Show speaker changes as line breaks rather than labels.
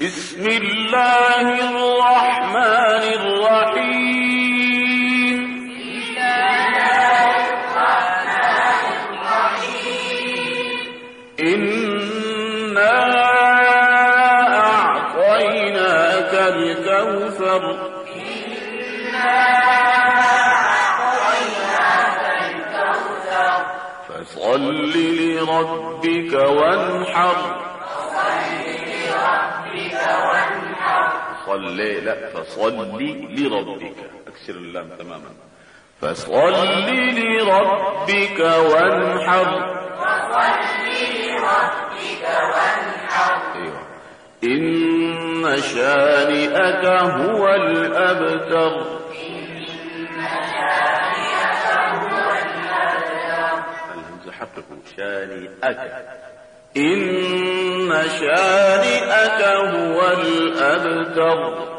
بسم الله الرحمن الرحيم. إنا أعطيناك الكوثر. فصل لربك وانحر. صل لا فصل لربك. أكسر اللام تماما. فصل لربك وانحر. أيوة. إن شانئك هو الأبتر. الهمزة حقق شانئك. إن شانئك هو الأبتر